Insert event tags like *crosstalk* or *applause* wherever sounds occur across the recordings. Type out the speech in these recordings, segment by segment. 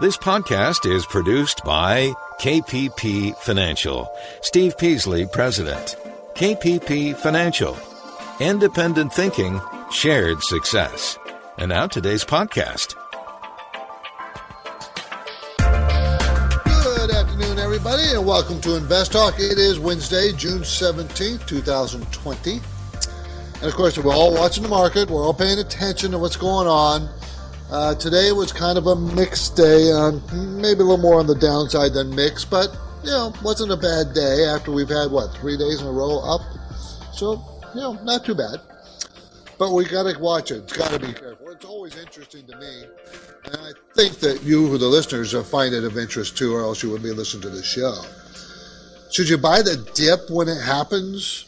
This podcast is produced by KPP Financial. Steve Peasley, President. KPP Financial. Independent thinking, shared success. And now today's podcast. Good afternoon, everybody, and welcome to Invest Talk. It is Wednesday, June 17th, 2020. And of course, we're all watching the market, we're all paying attention to what's going on. Uh, today was kind of a mixed day, on maybe a little more on the downside than mixed, but you know, wasn't a bad day after we've had what three days in a row up. So you know, not too bad. But we got to watch it. It's got to be careful. It's always interesting to me, and I think that you, the listeners, find it of interest too, or else you wouldn't be listening to the show. Should you buy the dip when it happens,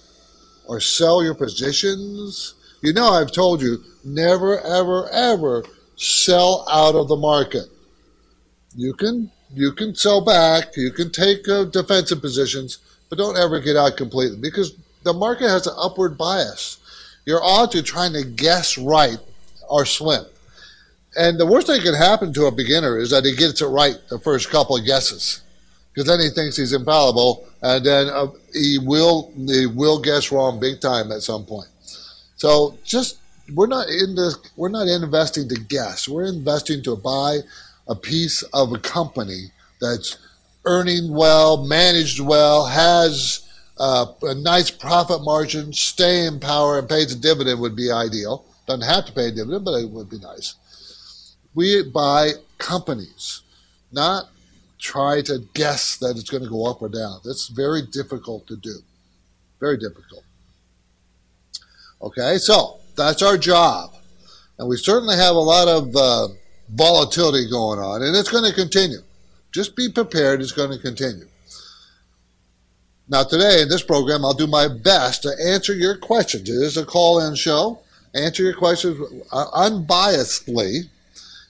or sell your positions? You know, I've told you never, ever, ever sell out of the market. You can you can sell back, you can take uh, defensive positions, but don't ever get out completely because the market has an upward bias. Your odds of trying to guess right are slim. And the worst thing that can happen to a beginner is that he gets it right the first couple of guesses, because then he thinks he's infallible, and then uh, he will he will guess wrong big time at some point. So just we're not in this, we're not investing to guess. We're investing to buy a piece of a company that's earning well, managed well, has uh, a nice profit margin, stay in power, and pays a dividend would be ideal. Doesn't have to pay a dividend, but it would be nice. We buy companies, not try to guess that it's going to go up or down. That's very difficult to do. Very difficult. Okay, so that's our job. And we certainly have a lot of uh, volatility going on, and it's going to continue. Just be prepared, it's going to continue. Now, today in this program, I'll do my best to answer your questions. It is a call in show. Answer your questions unbiasedly.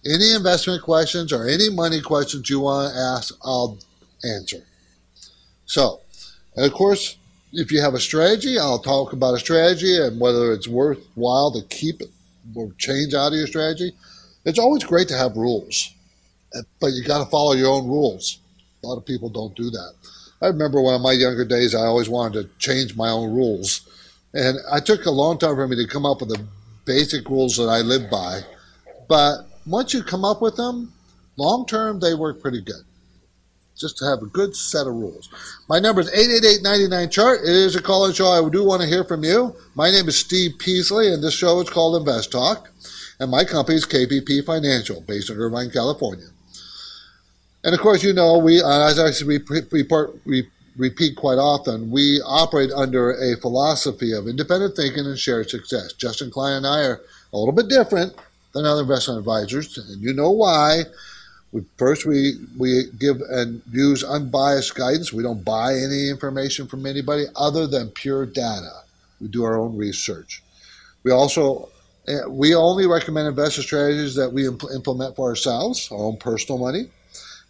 Any investment questions or any money questions you want to ask, I'll answer. So, and of course, if you have a strategy, I'll talk about a strategy and whether it's worthwhile to keep it or change out of your strategy. It's always great to have rules, but you got to follow your own rules. A lot of people don't do that. I remember one of my younger days, I always wanted to change my own rules. And it took a long time for me to come up with the basic rules that I live by. But once you come up with them, long term, they work pretty good just to have a good set of rules. My number is 888 chart. It is a call-in show. I do want to hear from you. My name is Steve Peasley, and this show is called Invest Talk. And my company is KPP Financial, based in Irvine, California. And of course, you know, we, uh, as I repeat quite often, we operate under a philosophy of independent thinking and shared success. Justin Klein and I are a little bit different than other investment advisors, and you know why. We, first, we, we give and use unbiased guidance. We don't buy any information from anybody other than pure data. We do our own research. We also eh, we only recommend investment strategies that we impl- implement for ourselves, our own personal money,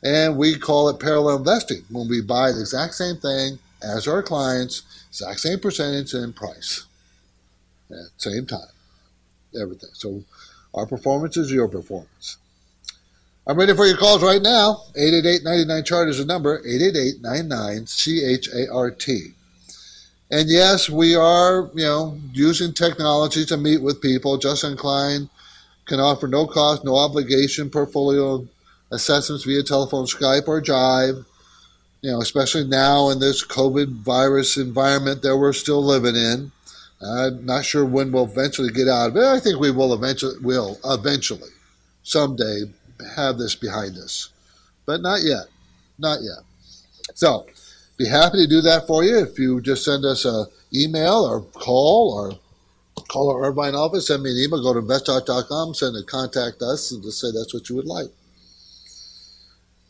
and we call it parallel investing when we buy the exact same thing as our clients, exact same percentage and price at the same time, everything. So our performance is your performance. I'm ready for your calls right now. 888 chart is the number, 888 99 C-H-A-R-T. And yes, we are, you know, using technology to meet with people. Justin Klein can offer no cost, no obligation portfolio assessments via telephone, Skype, or Jive. You know, especially now in this COVID virus environment that we're still living in. I'm not sure when we'll eventually get out of it. I think we will eventually, will eventually, someday, have this behind us. But not yet. Not yet. So, be happy to do that for you if you just send us an email or call or call our Irvine office, send me an email, go to investtalk.com, send a contact us, and just say that's what you would like.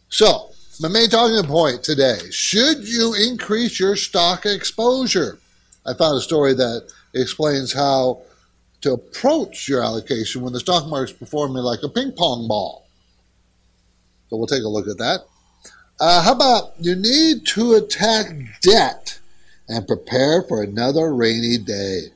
So, my main talking point today should you increase your stock exposure? I found a story that explains how to approach your allocation when the stock market's performing like a ping pong ball. So we'll take a look at that. Uh, how about you need to attack debt and prepare for another rainy day?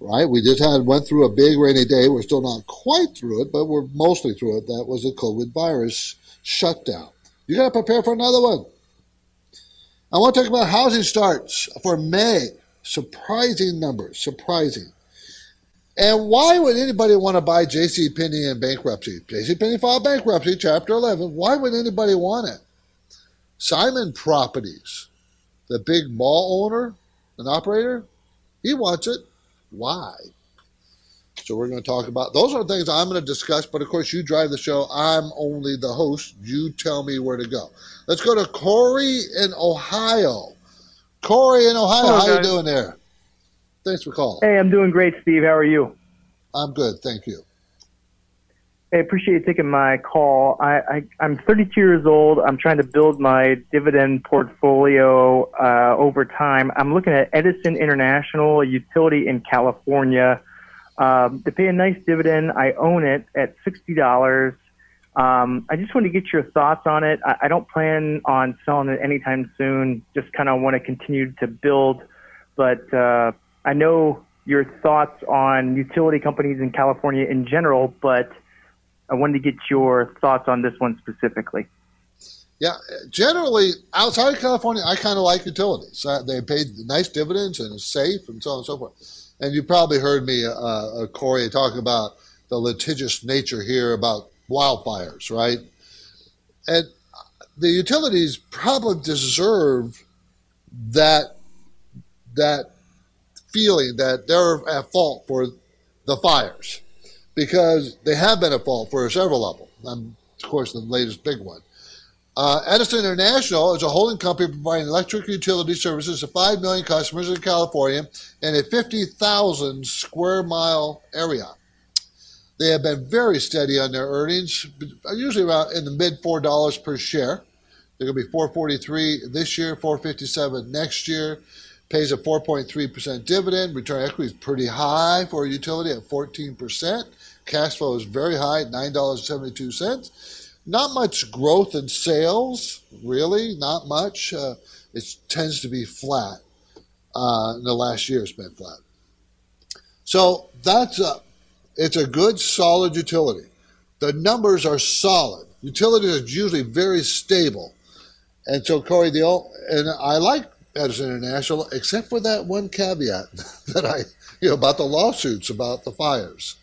right? We just had went through a big rainy day. We're still not quite through it, but we're mostly through it. That was a COVID virus shutdown. You got to prepare for another one. I want to talk about housing starts for May. Surprising numbers, surprising. And why would anybody want to buy J.C. Penney in bankruptcy? J.C. Penney filed bankruptcy, Chapter 11. Why would anybody want it? Simon Properties, the big mall owner and operator, he wants it. Why? So we're going to talk about those are the things I'm going to discuss. But of course, you drive the show. I'm only the host. You tell me where to go. Let's go to Corey in Ohio. Corey in Ohio, Hello, how guys. you doing there? Thanks for calling. Hey, I'm doing great, Steve. How are you? I'm good, thank you. I appreciate you taking my call. I, I, am 32 years old. I'm trying to build my dividend portfolio uh, over time. I'm looking at Edison International, a utility in California. Um, to pay a nice dividend, I own it at $60. Um, I just want to get your thoughts on it. I, I don't plan on selling it anytime soon. Just kind of want to continue to build, but uh, I know your thoughts on utility companies in California in general, but I wanted to get your thoughts on this one specifically. Yeah, generally outside of California, I kind of like utilities. Uh, they paid nice dividends and it's safe and so on and so forth. And you probably heard me, uh, uh, Corey, talk about the litigious nature here about wildfires, right? And the utilities probably deserve that that feeling that they're at fault for the fires because they have been at fault for several of them. And of course, the latest big one. Uh, Edison International is a holding company providing electric utility services to 5 million customers in California in a 50,000 square mile area. They have been very steady on their earnings, usually around in the mid $4 per share. They're going to be 443 this year, 457 next year pays a 4.3% dividend. Return equity is pretty high for a utility at 14%. Cash flow is very high at $9.72. Not much growth in sales, really, not much. Uh, it tends to be flat. Uh, in the last year, it's been flat. So that's a, it's a good, solid utility. The numbers are solid. Utilities are usually very stable. And so, Corey, the and I like Edison International, except for that one caveat *laughs* that I, you know, about the lawsuits about the fires.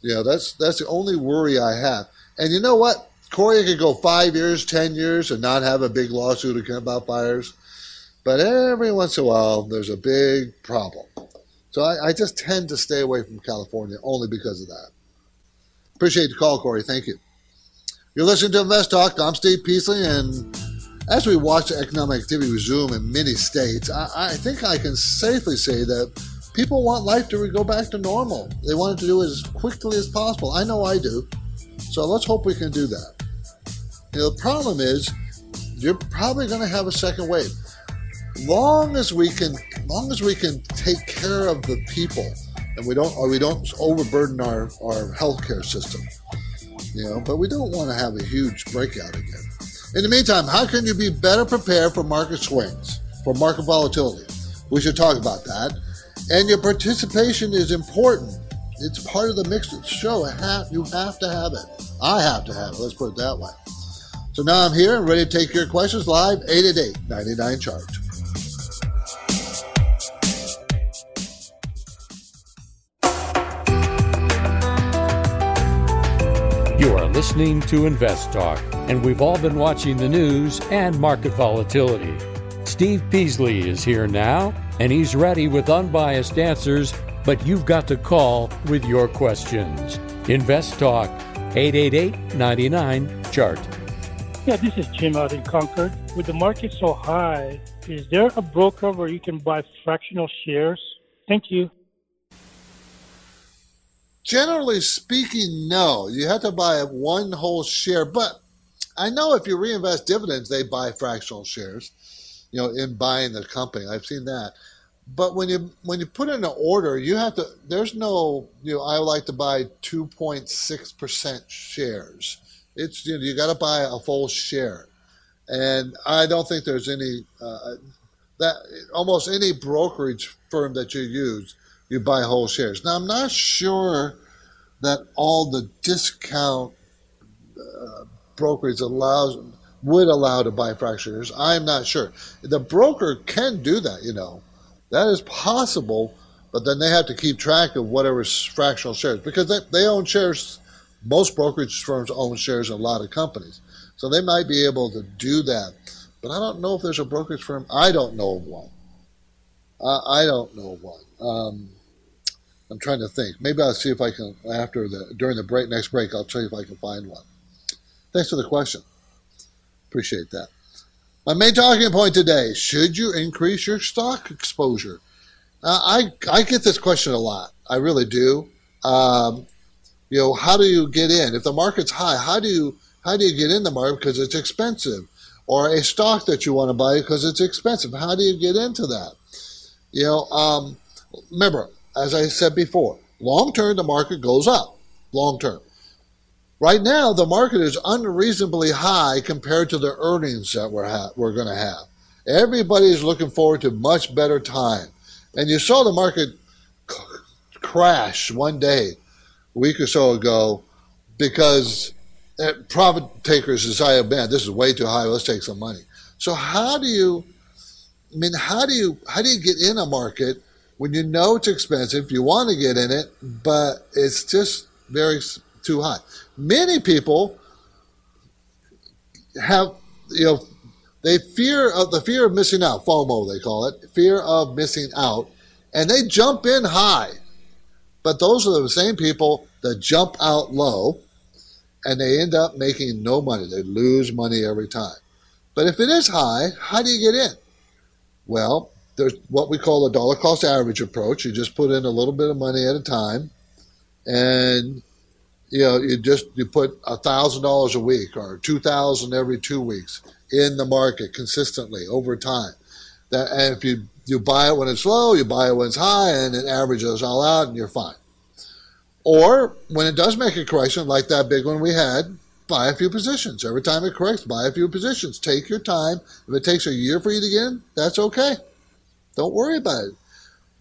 You know, that's that's the only worry I have. And you know what? Corey could go five years, ten years, and not have a big lawsuit about fires. But every once in a while, there's a big problem. So I, I just tend to stay away from California only because of that. Appreciate the call, Corey. Thank you. You're listening to Invest Talk. I'm Steve Peasley, and as we watch economic activity resume in many states, I, I, think I can safely say that people want life to go back to normal. They want it to do it as quickly as possible. I know I do. So let's hope we can do that. You know, the problem is you're probably going to have a second wave. Long as we can, long as we can take care of the people, and we don't, or we don't overburden our our healthcare system. You know, but we don't want to have a huge breakout again. In the meantime, how can you be better prepared for market swings, for market volatility? We should talk about that. And your participation is important. It's part of the mixed show. you have to have it. I have to have it. Let's put it that way. So now I'm here and ready to take your questions live 888 99 chart. You are listening to Invest Talk and we've all been watching the news and market volatility. Steve Peasley is here now, and he's ready with unbiased answers, but you've got to call with your questions. Invest Talk, 888 99 Chart. Yeah, this is Jim out in Concord. With the market so high, is there a broker where you can buy fractional shares? Thank you. Generally speaking, no. You have to buy one whole share, but I know if you reinvest dividends, they buy fractional shares, you know, in buying the company. I've seen that. But when you when you put in an order, you have to. There's no, you know, I would like to buy 2.6 percent shares. It's you know, you got to buy a full share, and I don't think there's any uh, that almost any brokerage firm that you use, you buy whole shares. Now, I'm not sure that all the discount uh, brokerage allows would allow to buy fractions. I'm not sure. The broker can do that, you know. That is possible, but then they have to keep track of whatever fractional shares because they, they own shares. Most brokerage firms own shares in a lot of companies. So they might be able to do that. But I don't know if there's a brokerage firm. I don't know of one. I don't know of one. Um, I'm trying to think. Maybe I'll see if I can after the during the break next break. I'll tell you if I can find one. Thanks for the question. Appreciate that. My main talking point today: Should you increase your stock exposure? Uh, I I get this question a lot. I really do. Um, you know, how do you get in if the market's high? How do you how do you get in the market because it's expensive, or a stock that you want to buy because it's expensive? How do you get into that? You know, um, remember as I said before, long term the market goes up. Long term. Right now, the market is unreasonably high compared to the earnings that we're, ha- we're going to have. Everybody is looking forward to much better time. And you saw the market c- crash one day, a week or so ago, because eh, profit takers decided, man, this is way too high. Let's take some money. So how do you, I mean, how do you, how do you get in a market when you know it's expensive? You want to get in it, but it's just very too high many people have, you know, they fear of the fear of missing out, FOMO they call it, fear of missing out, and they jump in high. But those are the same people that jump out low and they end up making no money. They lose money every time. But if it is high, how do you get in? Well, there's what we call a dollar cost average approach. You just put in a little bit of money at a time and you know, you just you put a thousand dollars a week or two thousand every two weeks in the market consistently over time. That and if you you buy it when it's low, you buy it when it's high, and it averages all out, and you're fine. Or when it does make a correction, like that big one we had, buy a few positions. Every time it corrects, buy a few positions. Take your time. If it takes a year for you to get in, that's okay. Don't worry about it.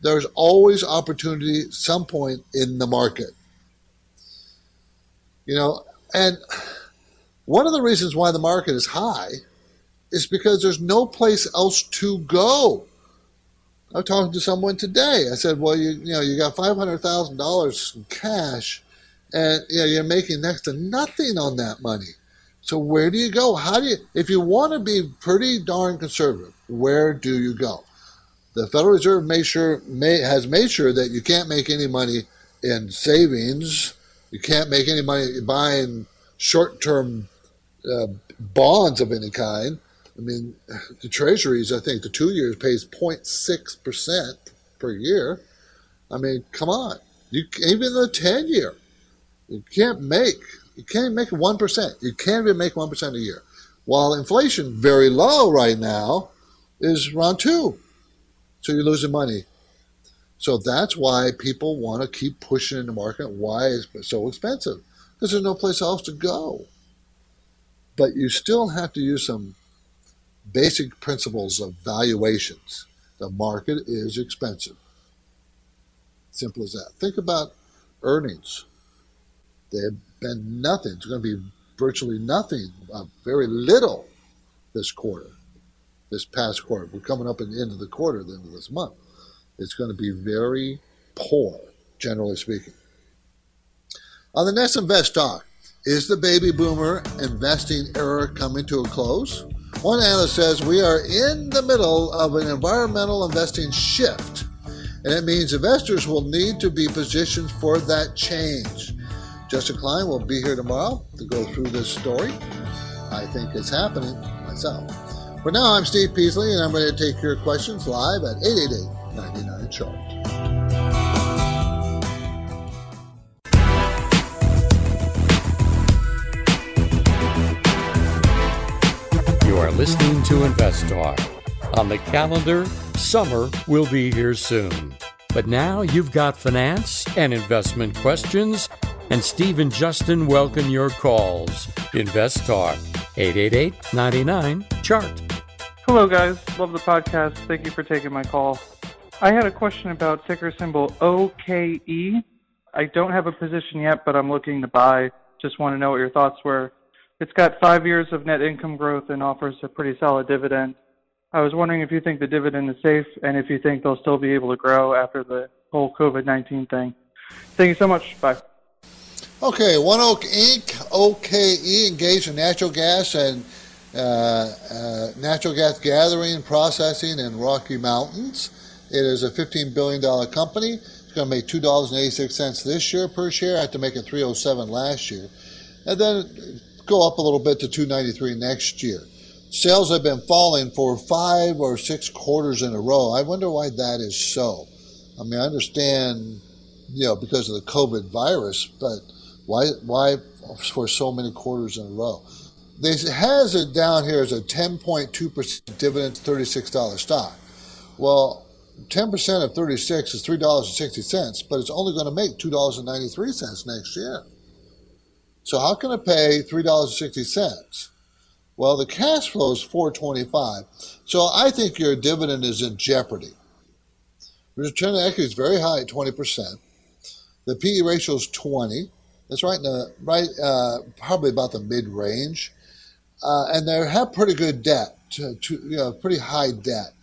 There's always opportunity at some point in the market. You know, and one of the reasons why the market is high is because there's no place else to go. I was talking to someone today. I said, "Well, you you know, you got five hundred thousand dollars in cash, and you know, you're making next to nothing on that money. So where do you go? How do you? If you want to be pretty darn conservative, where do you go? The Federal Reserve made sure may, has made sure that you can't make any money in savings you can't make any money buying short-term uh, bonds of any kind. I mean, the Treasuries, I think, the two years pays 0.6 percent per year. I mean, come on, you even the 10 year, you can't make you can't make one percent. You can't even make one percent a year. While inflation very low right now is around two, so you're losing money so that's why people want to keep pushing in the market. Why is it so expensive? Because there's no place else to go. But you still have to use some basic principles of valuations. The market is expensive. Simple as that. Think about earnings. They've been nothing. It's going to be virtually nothing, uh, very little this quarter, this past quarter. We're coming up at the end of the quarter, the end of this month it's going to be very poor, generally speaking. On the next Invest Talk, is the baby boomer investing era coming to a close? One analyst says we are in the middle of an environmental investing shift, and it means investors will need to be positioned for that change. Justin Klein will be here tomorrow to go through this story. I think it's happening myself. For now, I'm Steve Peasley, and I'm ready to take your questions live at 888 99 chart. You are listening to Invest Talk. On the calendar, summer will be here soon. But now you've got finance and investment questions, and Steve and Justin welcome your calls. Invest Talk, 888 99 Chart. Hello, guys. Love the podcast. Thank you for taking my call. I had a question about ticker symbol OKE. I don't have a position yet, but I'm looking to buy. Just want to know what your thoughts were. It's got five years of net income growth and offers a pretty solid dividend. I was wondering if you think the dividend is safe and if you think they'll still be able to grow after the whole COVID 19 thing. Thank you so much. Bye. Okay, ONEOK Inc., OKE, engaged in natural gas and Uh, uh, natural gas gathering, processing in Rocky Mountains. It is a $15 billion company. It's going to make $2.86 this year per share after making 307 last year. And then go up a little bit to 293 next year. Sales have been falling for five or six quarters in a row. I wonder why that is so. I mean, I understand, you know, because of the COVID virus, but why, why for so many quarters in a row? This has it down here as a 10.2% dividend, $36 stock. Well, 10% of 36 is $3.60, but it's only going to make $2.93 next year. So how can it pay $3.60? Well, the cash flow is 425. So I think your dividend is in jeopardy. Return on equity is very high at 20%. The PE ratio is 20. That's right in the right, uh, probably about the mid range, uh, and they have pretty good debt, to, to, you know, pretty high debt.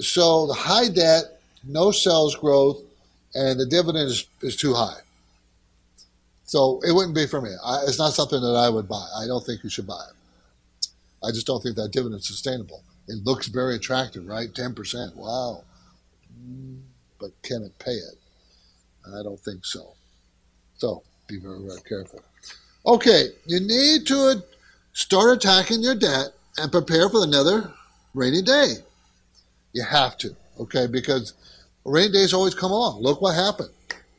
So the high debt, no sales growth, and the dividend is, is too high. So it wouldn't be for me. I, it's not something that I would buy. I don't think you should buy it. I just don't think that dividend is sustainable. It looks very attractive, right? 10%. Wow. But can it pay it? I don't think so. So be very, very careful. Okay, you need to start attacking your debt and prepare for another rainy day. You have to, okay, because rainy days always come along. Look what happened.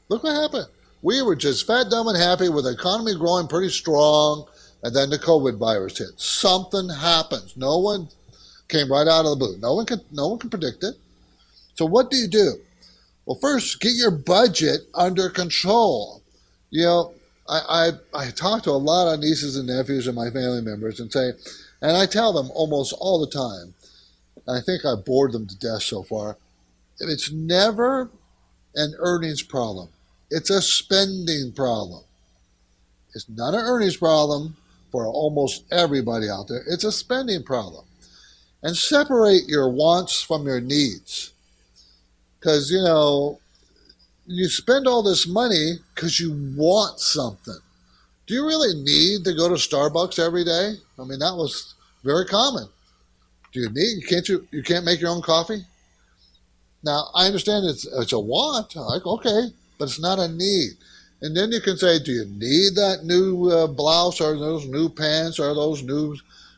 Look what happened. We were just fat, dumb, and happy with the economy growing pretty strong, and then the COVID virus hit. Something happens. No one came right out of the blue. No one can, no one can predict it. So what do you do? Well, first, get your budget under control. You know, I, I, I talk to a lot of nieces and nephews and my family members and say, and I tell them almost all the time, I think I've bored them to death so far, it's never an earnings problem. It's a spending problem. It's not an earnings problem for almost everybody out there. It's a spending problem. And separate your wants from your needs. Because, you know, you spend all this money because you want something. Do you really need to go to Starbucks every day? I mean, that was very common. Do you need? Can't you? You can't make your own coffee. Now I understand it's it's a want. Like okay, but it's not a need. And then you can say, do you need that new uh, blouse or those new pants or those new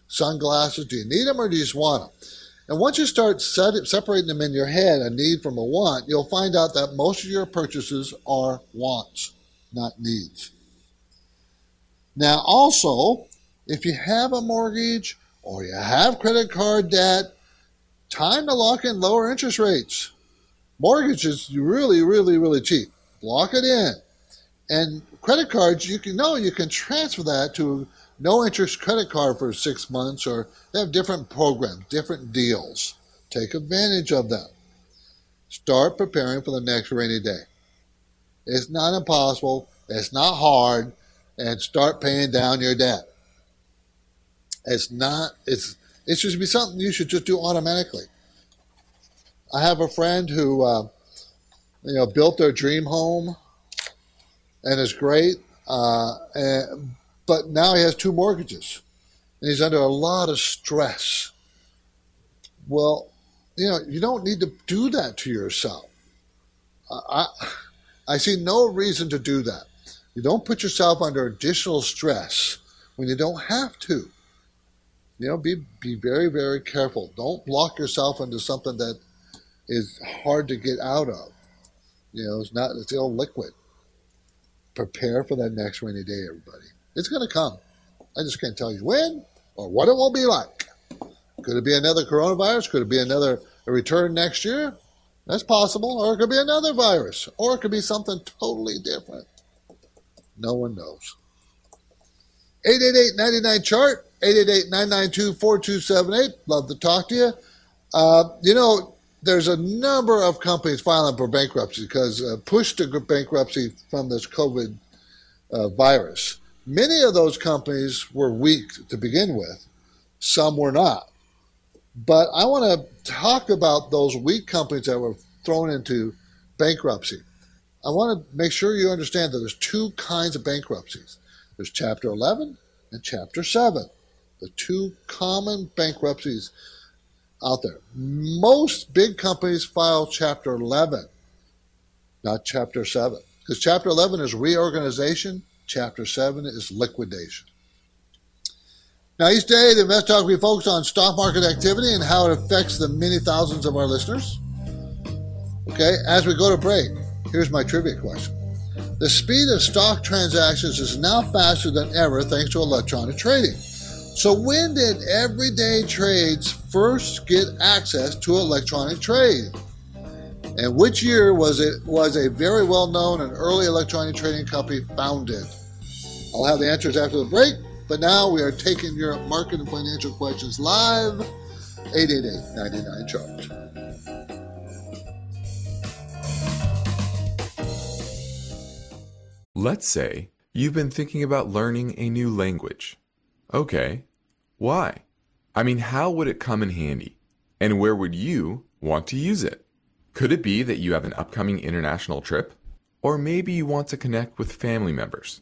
sunglasses? Do you need them or do you just want them? And once you start set, separating them in your head, a need from a want, you'll find out that most of your purchases are wants, not needs. Now, also, if you have a mortgage or you have credit card debt, time to lock in lower interest rates. Mortgage is really, really, really cheap. Lock it in. And credit cards, you can know you can transfer that to no interest credit card for six months, or they have different programs, different deals. Take advantage of them. Start preparing for the next rainy day. It's not impossible, it's not hard, and start paying down your debt. It's not, it's, it should be something you should just do automatically. I have a friend who, uh, you know, built their dream home and is great. Uh, and, but now he has two mortgages and he's under a lot of stress. Well, you know, you don't need to do that to yourself. I, I see no reason to do that. You don't put yourself under additional stress when you don't have to. You know, be be very very careful. Don't lock yourself into something that is hard to get out of. You know, it's not it's illiquid. Prepare for that next rainy day, everybody. It's going to come. I just can't tell you when or what it will be like. Could it be another coronavirus? Could it be another return next year? That's possible. Or it could be another virus. Or it could be something totally different. No one knows. 888-99 chart 888-992-4278 love to talk to you uh, you know there's a number of companies filing for bankruptcy because uh, pushed to bankruptcy from this COVID uh, virus. Many of those companies were weak to begin with, some were not. But I want to talk about those weak companies that were thrown into bankruptcy. I want to make sure you understand that there's two kinds of bankruptcies. There's Chapter 11 and Chapter 7, the two common bankruptcies out there. Most big companies file Chapter 11, not Chapter 7, because Chapter 11 is reorganization, Chapter 7 is liquidation. Now, each day, the Invest Talk, we focus on stock market activity and how it affects the many thousands of our listeners. Okay, as we go to break, here's my trivia question. The speed of stock transactions is now faster than ever thanks to electronic trading. So, when did everyday trades first get access to electronic trade? And which year was it was a very well known and early electronic trading company founded? I'll have the answers after the break. But now we are taking your market and financial questions live. 888 Charge. Let's say you've been thinking about learning a new language. Okay, why? I mean, how would it come in handy? And where would you want to use it? Could it be that you have an upcoming international trip? Or maybe you want to connect with family members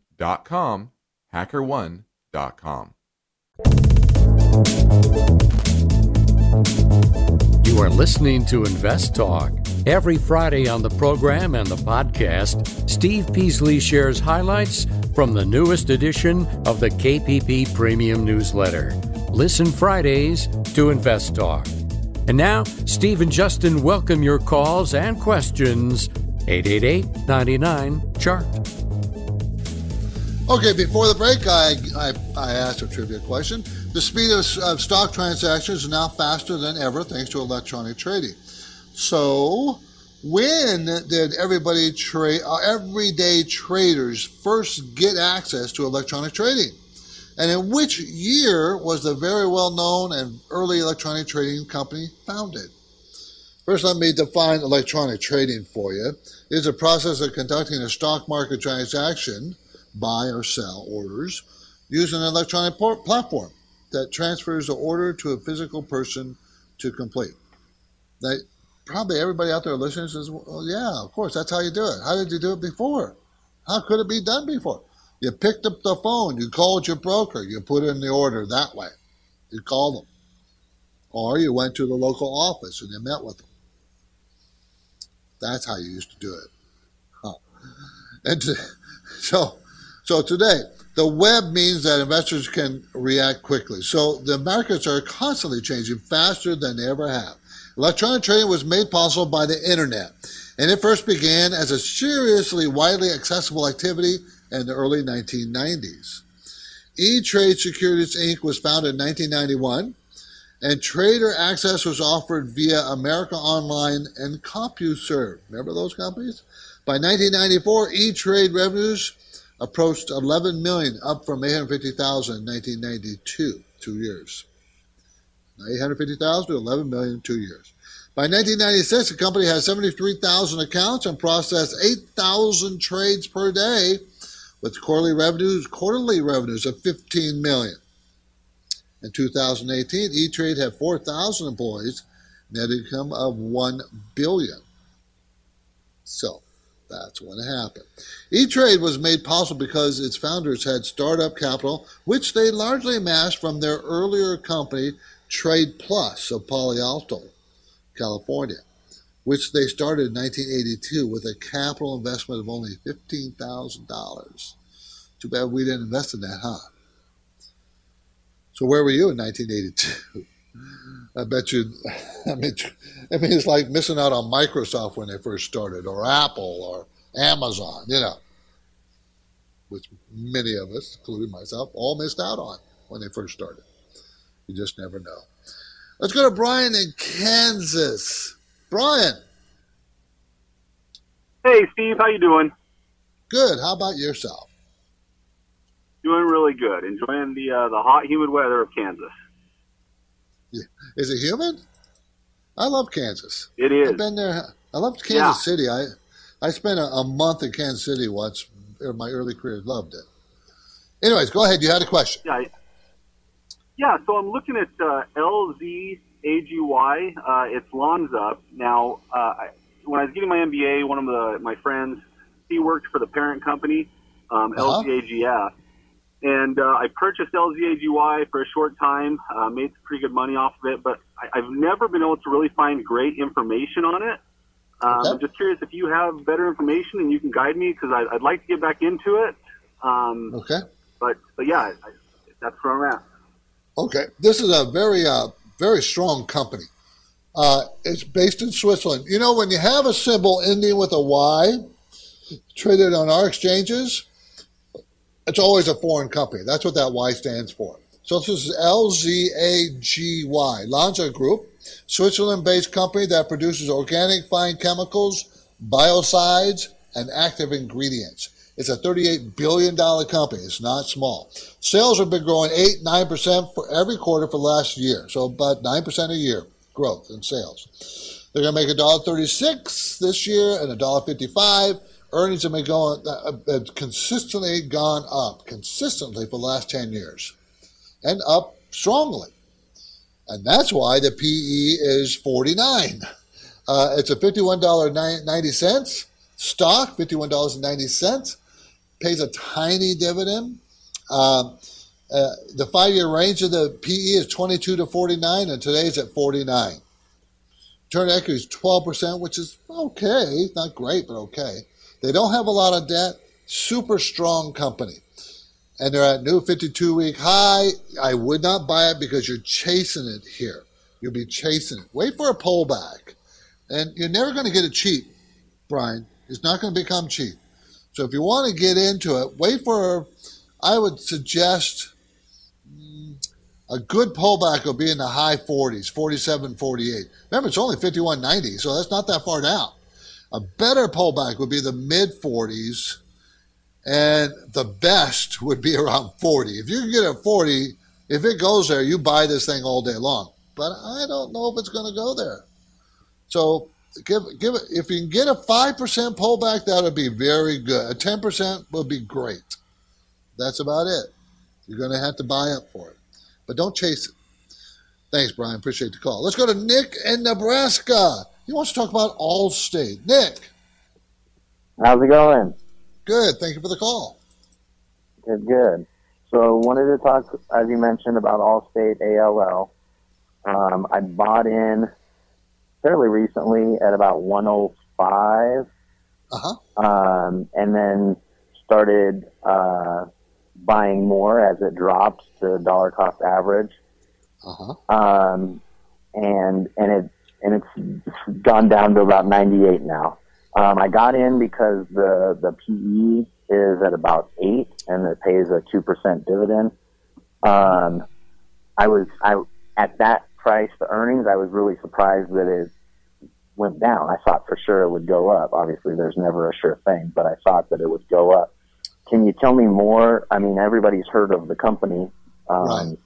hackerone.com, hackerone.com. You are listening to Invest Talk. Every Friday on the program and the podcast, Steve Peasley shares highlights from the newest edition of the KPP Premium Newsletter. Listen Fridays to Invest Talk. And now, Steve and Justin welcome your calls and questions. 888 99 Chart. Okay, before the break, I, I, I asked a trivia question. The speed of, of stock transactions is now faster than ever thanks to electronic trading. So, when did everybody trade, uh, everyday traders first get access to electronic trading? And in which year was the very well known and early electronic trading company founded? First, let me define electronic trading for you. It is a process of conducting a stock market transaction, buy or sell orders, using an electronic platform that transfers the order to a physical person to complete. Now, probably everybody out there listening says, well, yeah, of course, that's how you do it. How did you do it before? How could it be done before? You picked up the phone, you called your broker, you put in the order that way. You called them. Or you went to the local office and you met with them. That's how you used to do it. Huh. And *laughs* so, so today, the web means that investors can react quickly. So the markets are constantly changing faster than they ever have. Electronic trading was made possible by the internet, and it first began as a seriously widely accessible activity in the early 1990s. E-Trade Securities Inc. was founded in 1991, and trader access was offered via America Online and CompuServe. Remember those companies? By 1994, E-Trade revenues approached 11 million, up from 850,000 in 1992, two years. 850,000 to 11 million in two years. By 1996, the company had 73,000 accounts and processed 8,000 trades per day, with quarterly revenues quarterly revenues of 15 million. In 2018, E-Trade had 4,000 employees, net income of 1 billion. So, that's what happened. E-Trade was made possible because its founders had startup capital, which they largely amassed from their earlier company, Trade Plus of Palo Alto, California, which they started in 1982 with a capital investment of only $15,000. Too bad we didn't invest in that, huh? So where were you in 1982? I bet you, *laughs* I mean, I mean, it's like missing out on Microsoft when they first started, or Apple, or Amazon, you know, which many of us, including myself, all missed out on when they first started. You just never know. Let's go to Brian in Kansas. Brian. Hey, Steve, how you doing? Good. How about yourself? Doing really good. Enjoying the uh, the hot, humid weather of Kansas. Is it humid? I love Kansas. It is. I've been there. I love Kansas yeah. City. I I spent a, a, month in Kansas City once in my early career. Loved it. Anyways, go ahead. You had a question. Yeah. Yeah. So I'm looking at uh, LZAGY. Uh, it's Lonza. Now, uh, when I was getting my MBA, one of the, my friends, he worked for the parent company, um, uh-huh. LZAGF and uh, I purchased LZAGY for a short time, uh, made some pretty good money off of it, but I, have never been able to really find great information on it. Um, okay. I'm just curious if you have better information and you can guide me because I'd, I'd, like to get back into it. Um, okay. But but yeah, I, that's where I'm at. Okay, this is a very uh, very strong company. Uh, it's based in Switzerland. You know, when you have a symbol ending with a Y, traded on our exchanges, it's always a foreign company. That's what that Y stands for. So this is LZAGY, Lonza Group, Switzerland-based company that produces organic fine chemicals, biocides, and active ingredients. It's a $38 billion company. It's not small. Sales have been growing 8 9% for every quarter for last year. So about 9% a year growth in sales. They're going to make $1.36 this year and $1.55 earnings have been going uh, have consistently gone up consistently for the last 10 years and up strongly and that's why the pe is 49 uh, it's a $51.90 stock $51.90 pays a tiny dividend um, uh, the five-year range of the PE is 22 to 49, and today's at 49. Return equity is 12%, which is okay, not great, but okay. They don't have a lot of debt. Super strong company. And they're at new 52 week high. I would not buy it because you're chasing it here. You'll be chasing it. Wait for a pullback. And you're never going to get it cheap, Brian. It's not going to become cheap. So if you want to get into it, wait for, I would suggest mm, a good pullback will be in the high 40s, 47, 48. Remember, it's only 51.90, so that's not that far down. A better pullback would be the mid 40s, and the best would be around 40. If you can get at 40, if it goes there, you buy this thing all day long. But I don't know if it's going to go there. So give give it if you can get a five percent pullback, that would be very good. A ten percent would be great. That's about it. You're going to have to buy up for it, but don't chase it. Thanks, Brian. Appreciate the call. Let's go to Nick in Nebraska. He wants to talk about Allstate. Nick. How's it going? Good. Thank you for the call. Good, good. So wanted to talk, as you mentioned, about Allstate ALL. Um, I bought in fairly recently at about 105, Uh-huh. um, and then started uh, buying more as it dropped to dollar cost average. Uh-huh. um, and and it and it's gone down to about 98 now. Um, I got in because the the PE is at about eight, and it pays a two percent dividend. Um, I was I at that price, the earnings, I was really surprised that it went down. I thought for sure it would go up. Obviously, there's never a sure thing, but I thought that it would go up. Can you tell me more? I mean, everybody's heard of the company. Um, Right.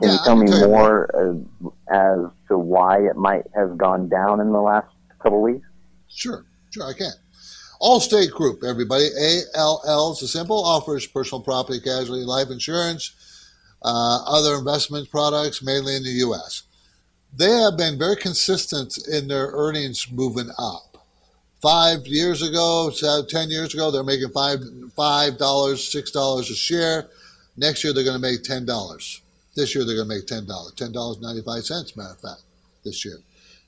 Can Yeah, you tell me tell you more as, as to why it might have gone down in the last couple weeks? Sure, sure, I can. Allstate Group, everybody. ALL is a simple, offers personal property, casualty, life insurance, uh, other investment products, mainly in the U.S. They have been very consistent in their earnings moving up. Five years ago, ten years ago, they're making five five dollars, six dollars a share. Next year, they're going to make ten dollars. This year, they're going to make ten dollars, ten dollars ninety five cents. Matter of fact, this year.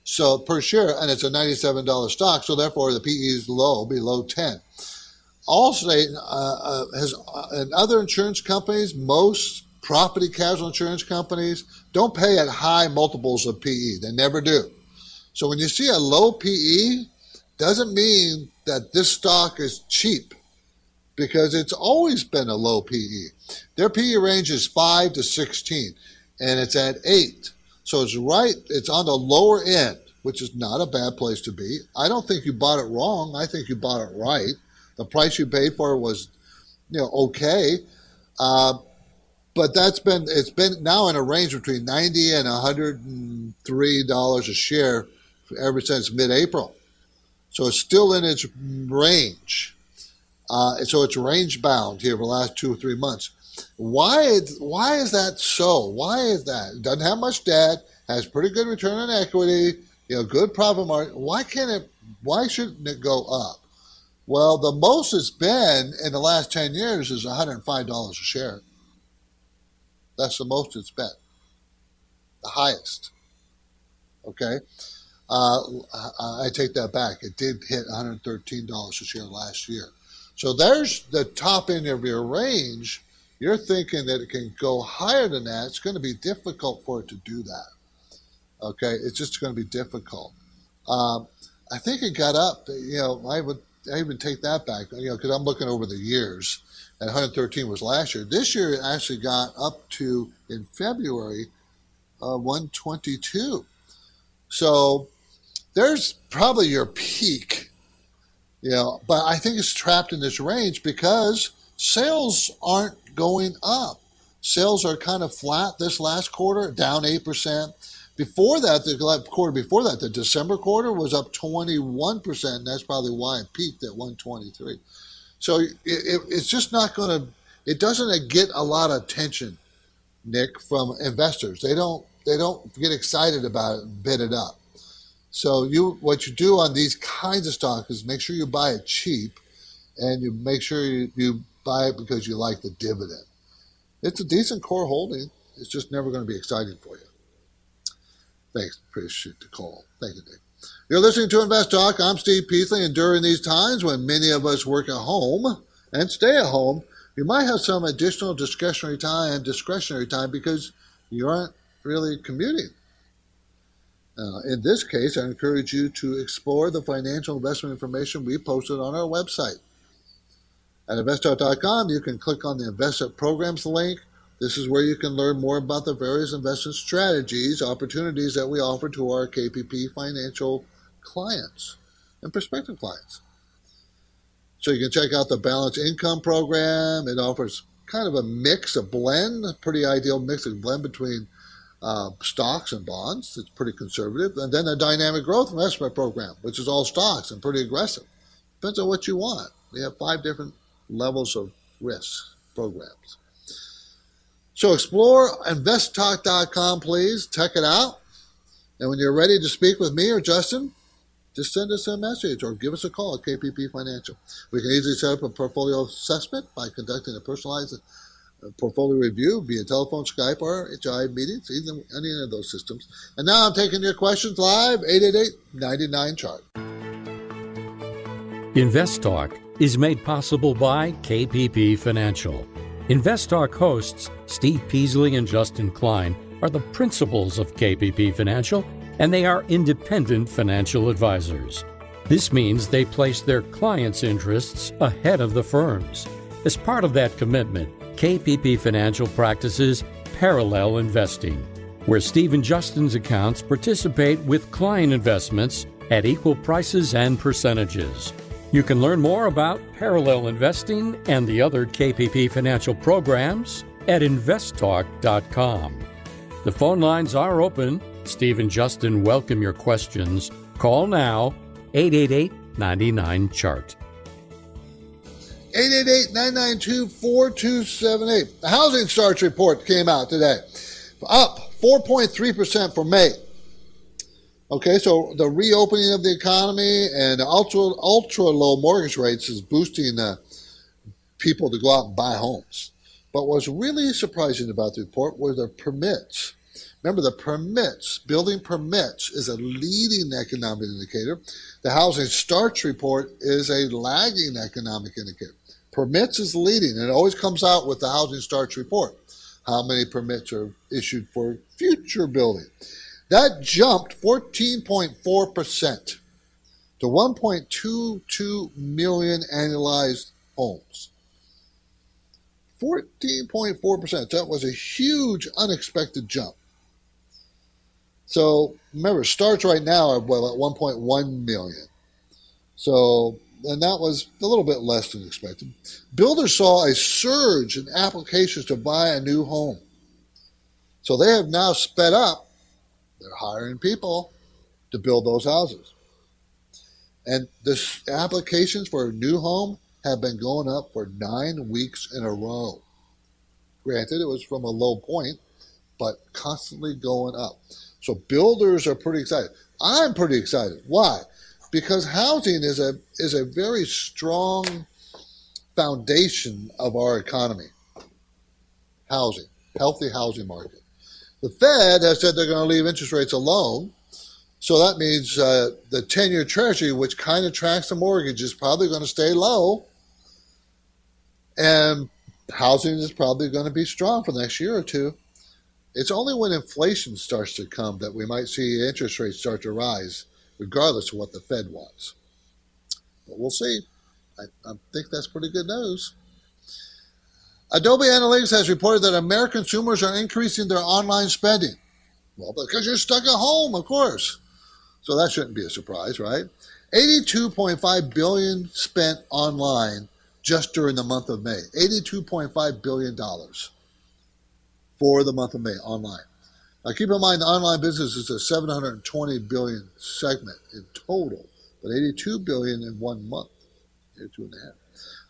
So per share, and it's a ninety-seven dollar stock, so therefore the PE is low, below ten. Allstate uh, uh, has, uh, and other insurance companies, most property casualty insurance companies don't pay at high multiples of PE. They never do. So when you see a low PE, doesn't mean that this stock is cheap because it's always been a low PE. Their PE range is 5 to 16 and it's at 8. So it's right, it's on the lower end, which is not a bad place to be. I don't think you bought it wrong. I think you bought it right. The price you paid for it was, you know, okay. Uh, but that's been it's been now in a range between 90 and 103 dollars a share ever since mid-April. So it's still in its range. Uh, so it's range bound here for the last two or three months. Why? Why is that so? Why is that? Doesn't have much debt, has pretty good return on equity, you know, good profit margin. Why can't it? Why shouldn't it go up? Well, the most it's been in the last ten years is one hundred and five dollars a share. That's the most it's been, the highest. Okay, uh, I, I take that back. It did hit one hundred thirteen dollars a share last year. So there's the top end of your range. You're thinking that it can go higher than that. It's going to be difficult for it to do that. Okay, it's just going to be difficult. Um, I think it got up. You know, I would I even take that back. You know, because I'm looking over the years. And 113 was last year. This year it actually got up to in February uh, 122. So there's probably your peak. You know, but I think it's trapped in this range because sales aren't going up. Sales are kind of flat this last quarter, down 8%. Before that, the quarter before that, the December quarter was up 21%, and that's probably why it peaked at 123. So it, it, it's just not going to, it doesn't uh, get a lot of attention, Nick, from investors. They don't, they don't get excited about it and bid it up. So you, what you do on these kinds of stocks is make sure you buy it cheap, and you make sure you, you buy it because you like the dividend. It's a decent core holding. It's just never going to be exciting for you. Thanks. Appreciate the call. Thank you, Nick. You're listening to Invest Talk. I'm Steve Peasley, and during these times when many of us work at home and stay at home, you might have some additional discretionary time and discretionary time because you aren't really commuting. Uh, in this case, I encourage you to explore the financial investment information we posted on our website. At investtalk.com, you can click on the investment programs link. This is where you can learn more about the various investment strategies, opportunities that we offer to our KPP financial clients and prospective clients. So you can check out the Balanced Income Program. It offers kind of a mix, a blend, a pretty ideal mix, a blend between uh, stocks and bonds. It's pretty conservative. And then a Dynamic Growth Investment Program, which is all stocks and pretty aggressive. Depends on what you want. We have five different levels of risk programs. So explore investtalk.com, please. Check it out. And when you're ready to speak with me or Justin, just send us a message or give us a call at KPP Financial. We can easily set up a portfolio assessment by conducting a personalized portfolio review via telephone, Skype, or HI meetings, either any of those systems. And now I'm taking your questions live, 888-99-CHART. Invest Talk is made possible by KPP Financial. Invest Talk hosts Steve Peasley and Justin Klein are the principals of KPP Financial and they are independent financial advisors. This means they place their clients' interests ahead of the firm's. As part of that commitment, KPP Financial practices parallel investing, where Steve and Justin's accounts participate with client investments at equal prices and percentages. You can learn more about parallel investing and the other KPP financial programs at investtalk.com. The phone lines are open Steve and Justin welcome your questions. Call now 888 99 Chart. 888 992 4278. The housing starts report came out today. Up 4.3% for May. Okay, so the reopening of the economy and ultra ultra low mortgage rates is boosting uh, people to go out and buy homes. But what's really surprising about the report were the permits. Remember, the permits, building permits, is a leading economic indicator. The housing starts report is a lagging economic indicator. Permits is leading, and it always comes out with the housing starts report. How many permits are issued for future building? That jumped 14.4% to 1.22 million annualized homes. 14.4%. That was a huge, unexpected jump. So remember, starts right now are well, at 1.1 million. So, and that was a little bit less than expected. Builders saw a surge in applications to buy a new home. So they have now sped up. They're hiring people to build those houses. And the applications for a new home have been going up for nine weeks in a row. Granted, it was from a low point, but constantly going up. So builders are pretty excited. I'm pretty excited. Why? Because housing is a is a very strong foundation of our economy. Housing, healthy housing market. The Fed has said they're going to leave interest rates alone. So that means uh, the 10 year treasury, which kind of tracks the mortgage, is probably going to stay low. And housing is probably going to be strong for the next year or two. It's only when inflation starts to come that we might see interest rates start to rise, regardless of what the Fed wants. But we'll see. I, I think that's pretty good news. Adobe Analytics has reported that American consumers are increasing their online spending. Well, because you're stuck at home, of course. So that shouldn't be a surprise, right? 82.5 billion spent online just during the month of May. 82.5 billion dollars for the month of May online. Now, keep in mind, the online business is a 720 billion segment in total, but 82 billion in one month, two and a half.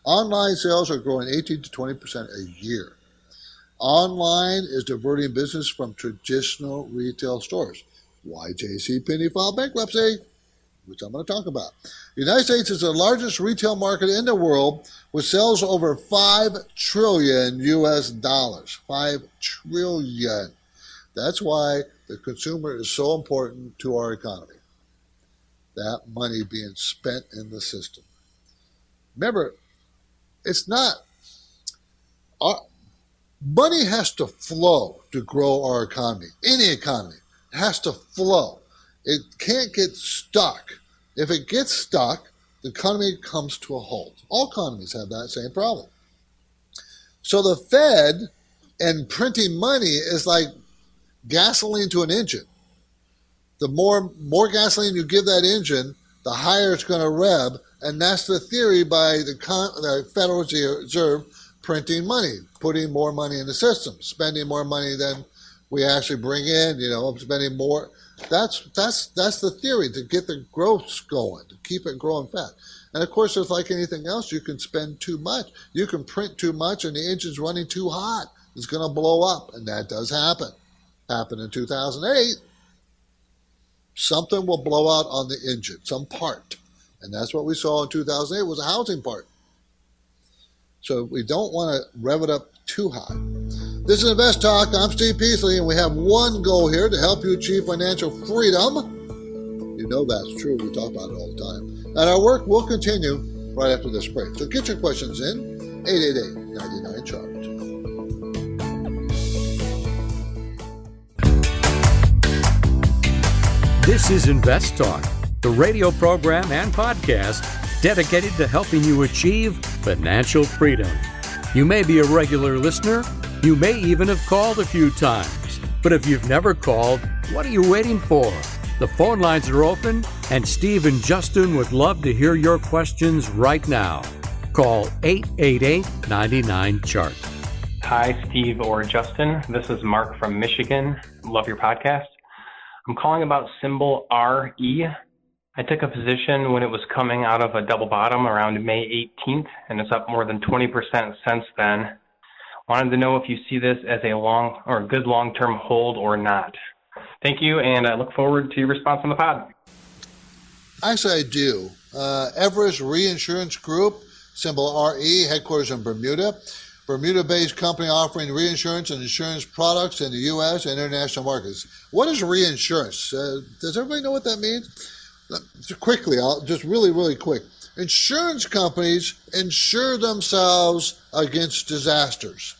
Online sales are growing 18 to 20 percent a year. Online is diverting business from traditional retail stores. Why JC Penney filed bankruptcy? which I'm going to talk about. The United States is the largest retail market in the world with sales over 5 trillion US dollars. 5 trillion. That's why the consumer is so important to our economy. That money being spent in the system. Remember, it's not our, money has to flow to grow our economy. Any economy has to flow. It can't get stuck. If it gets stuck, the economy comes to a halt. All economies have that same problem. So the Fed and printing money is like gasoline to an engine. The more more gasoline you give that engine, the higher it's going to rev, and that's the theory by the, the Federal Reserve printing money, putting more money in the system, spending more money than we actually bring in. You know, spending more. That's that's that's the theory to get the growth going, to keep it growing fast. And of course, it's like anything else. You can spend too much. You can print too much, and the engine's running too hot. It's going to blow up, and that does happen. Happened in 2008. Something will blow out on the engine, some part, and that's what we saw in 2008 was a housing part. So we don't want to rev it up too high. This is Invest Talk. I'm Steve Peasley, and we have one goal here to help you achieve financial freedom. You know that's true. We talk about it all the time. And our work will continue right after this break. So get your questions in 888 99 Chart. This is Invest Talk, the radio program and podcast dedicated to helping you achieve financial freedom. You may be a regular listener, you may even have called a few times. But if you've never called, what are you waiting for? The phone lines are open, and Steve and Justin would love to hear your questions right now. Call 888 99 Chart. Hi, Steve or Justin. This is Mark from Michigan. Love your podcast. I'm calling about symbol RE. I took a position when it was coming out of a double bottom around May 18th, and it's up more than 20% since then. Wanted to know if you see this as a long or good long-term hold or not. Thank you, and I look forward to your response on the pod. Actually, I do. Uh, Everest Reinsurance Group, symbol RE, headquarters in Bermuda. Bermuda based company offering reinsurance and insurance products in the U.S. and international markets. What is reinsurance? Uh, does everybody know what that means? Quickly, I'll just really, really quick. Insurance companies insure themselves against disasters.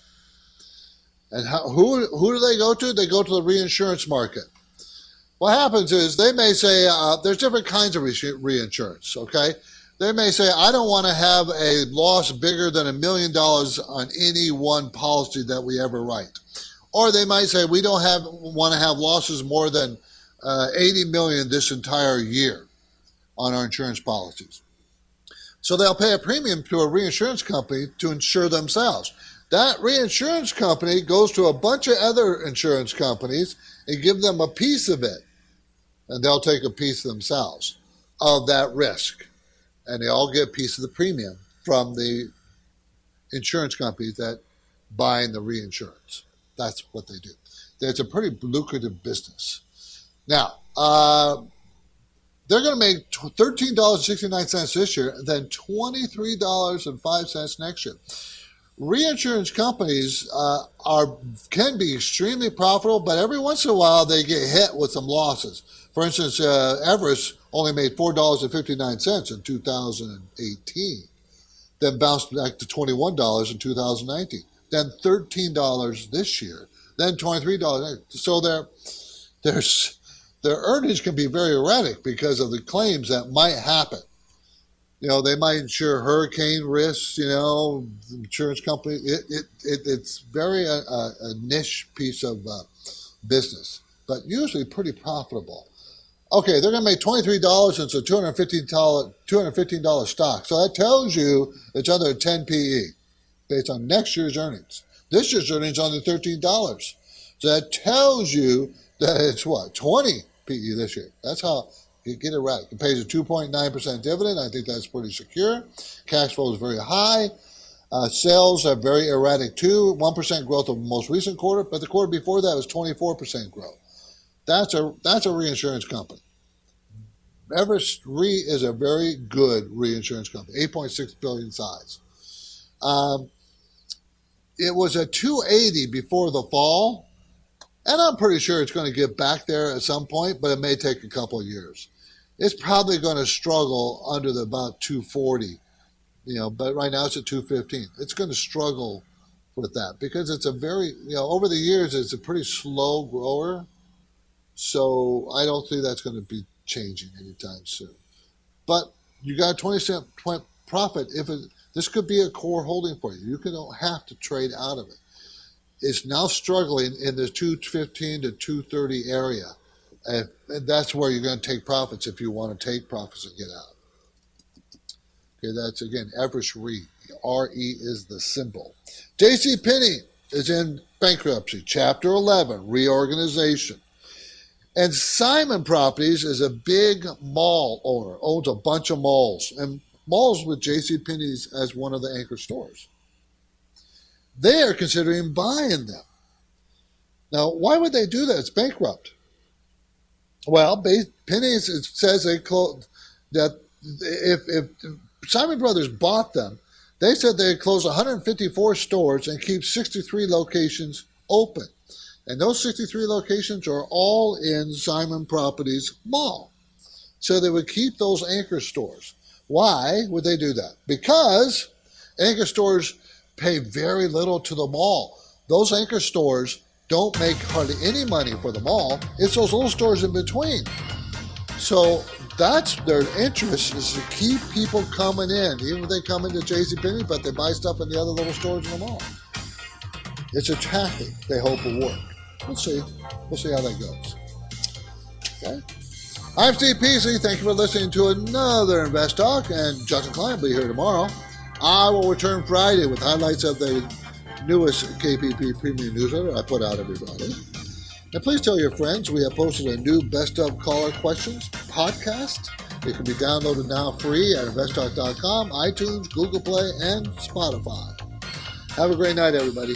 And how, who, who do they go to? They go to the reinsurance market. What happens is they may say uh, there's different kinds of re- reinsurance, okay? They may say, I don't want to have a loss bigger than a million dollars on any one policy that we ever write. Or they might say, we don't have want to have losses more than uh, 80 million this entire year on our insurance policies. So they'll pay a premium to a reinsurance company to insure themselves. That reinsurance company goes to a bunch of other insurance companies and give them a piece of it. And they'll take a piece themselves of that risk. And they all get a piece of the premium from the insurance companies that buy in the reinsurance. That's what they do. It's a pretty lucrative business. Now, uh, they're going to make $13.69 this year, then $23.05 next year reinsurance companies uh, are can be extremely profitable, but every once in a while they get hit with some losses. For instance, uh, Everest only made four dollars and fifty nine cents in 2018, then bounced back to twenty one dollars in 2019, then thirteen dollars this year, then twenty three dollars. So their there's their earnings can be very erratic because of the claims that might happen you know, they might insure hurricane risks, you know, insurance company. It, it, it it's very a, uh, a, a, niche piece of uh, business, but usually pretty profitable. Okay, they're going to make $23 and it's a $215, $215 stock. So that tells you it's under 10 PE based on next year's earnings. This year's earnings under $13. So that tells you that it's what, 20 PE this year. That's how you get it right. It pays a 2.9% dividend. I think that's pretty secure. Cash flow is very high. Uh, sales are very erratic too. 1% growth of the most recent quarter, but the quarter before that was 24% growth. That's a, that's a reinsurance company. Everest Re is a very good reinsurance company, 8.6 billion size. Um, it was a 280 before the fall, and I'm pretty sure it's going to get back there at some point, but it may take a couple of years it's probably going to struggle under the about 240, you know, but right now it's at 215. It's going to struggle with that because it's a very, you know, over the years, it's a pretty slow grower. So I don't think that's going to be changing anytime soon. But you got a 20 cent profit if it, this could be a core holding for you. You don't uh, have to trade out of it. It's now struggling in the 215 to 230 area. And that's where you're going to take profits if you want to take profits and get out. Okay, that's again Everest Re. RE is the symbol. JC Penney is in bankruptcy, Chapter 11, reorganization. And Simon Properties is a big mall owner, owns a bunch of malls, and malls with J.C. Penney's as one of the anchor stores. They are considering buying them. Now, why would they do that? It's bankrupt. Well, Penney's says they close that if, if Simon Brothers bought them, they said they'd close 154 stores and keep 63 locations open. And those 63 locations are all in Simon Properties Mall. So they would keep those anchor stores. Why would they do that? Because anchor stores pay very little to the mall. Those anchor stores don't make hardly any money for the mall. It's those little stores in between. So that's their interest is to keep people coming in, even if they come into JCPenney, but they buy stuff in the other little stores in the mall. It's a tactic they hope will work. We'll see. We'll see how that goes. Okay. I'm Steve Peasley. Thank you for listening to another Invest Talk, and Justin Klein will be here tomorrow. I will return Friday with highlights of the newest KPP premium newsletter I put out every Friday. And please tell your friends we have posted a new Best of Caller Questions podcast. It can be downloaded now free at investtalk.com, iTunes, Google Play, and Spotify. Have a great night, everybody.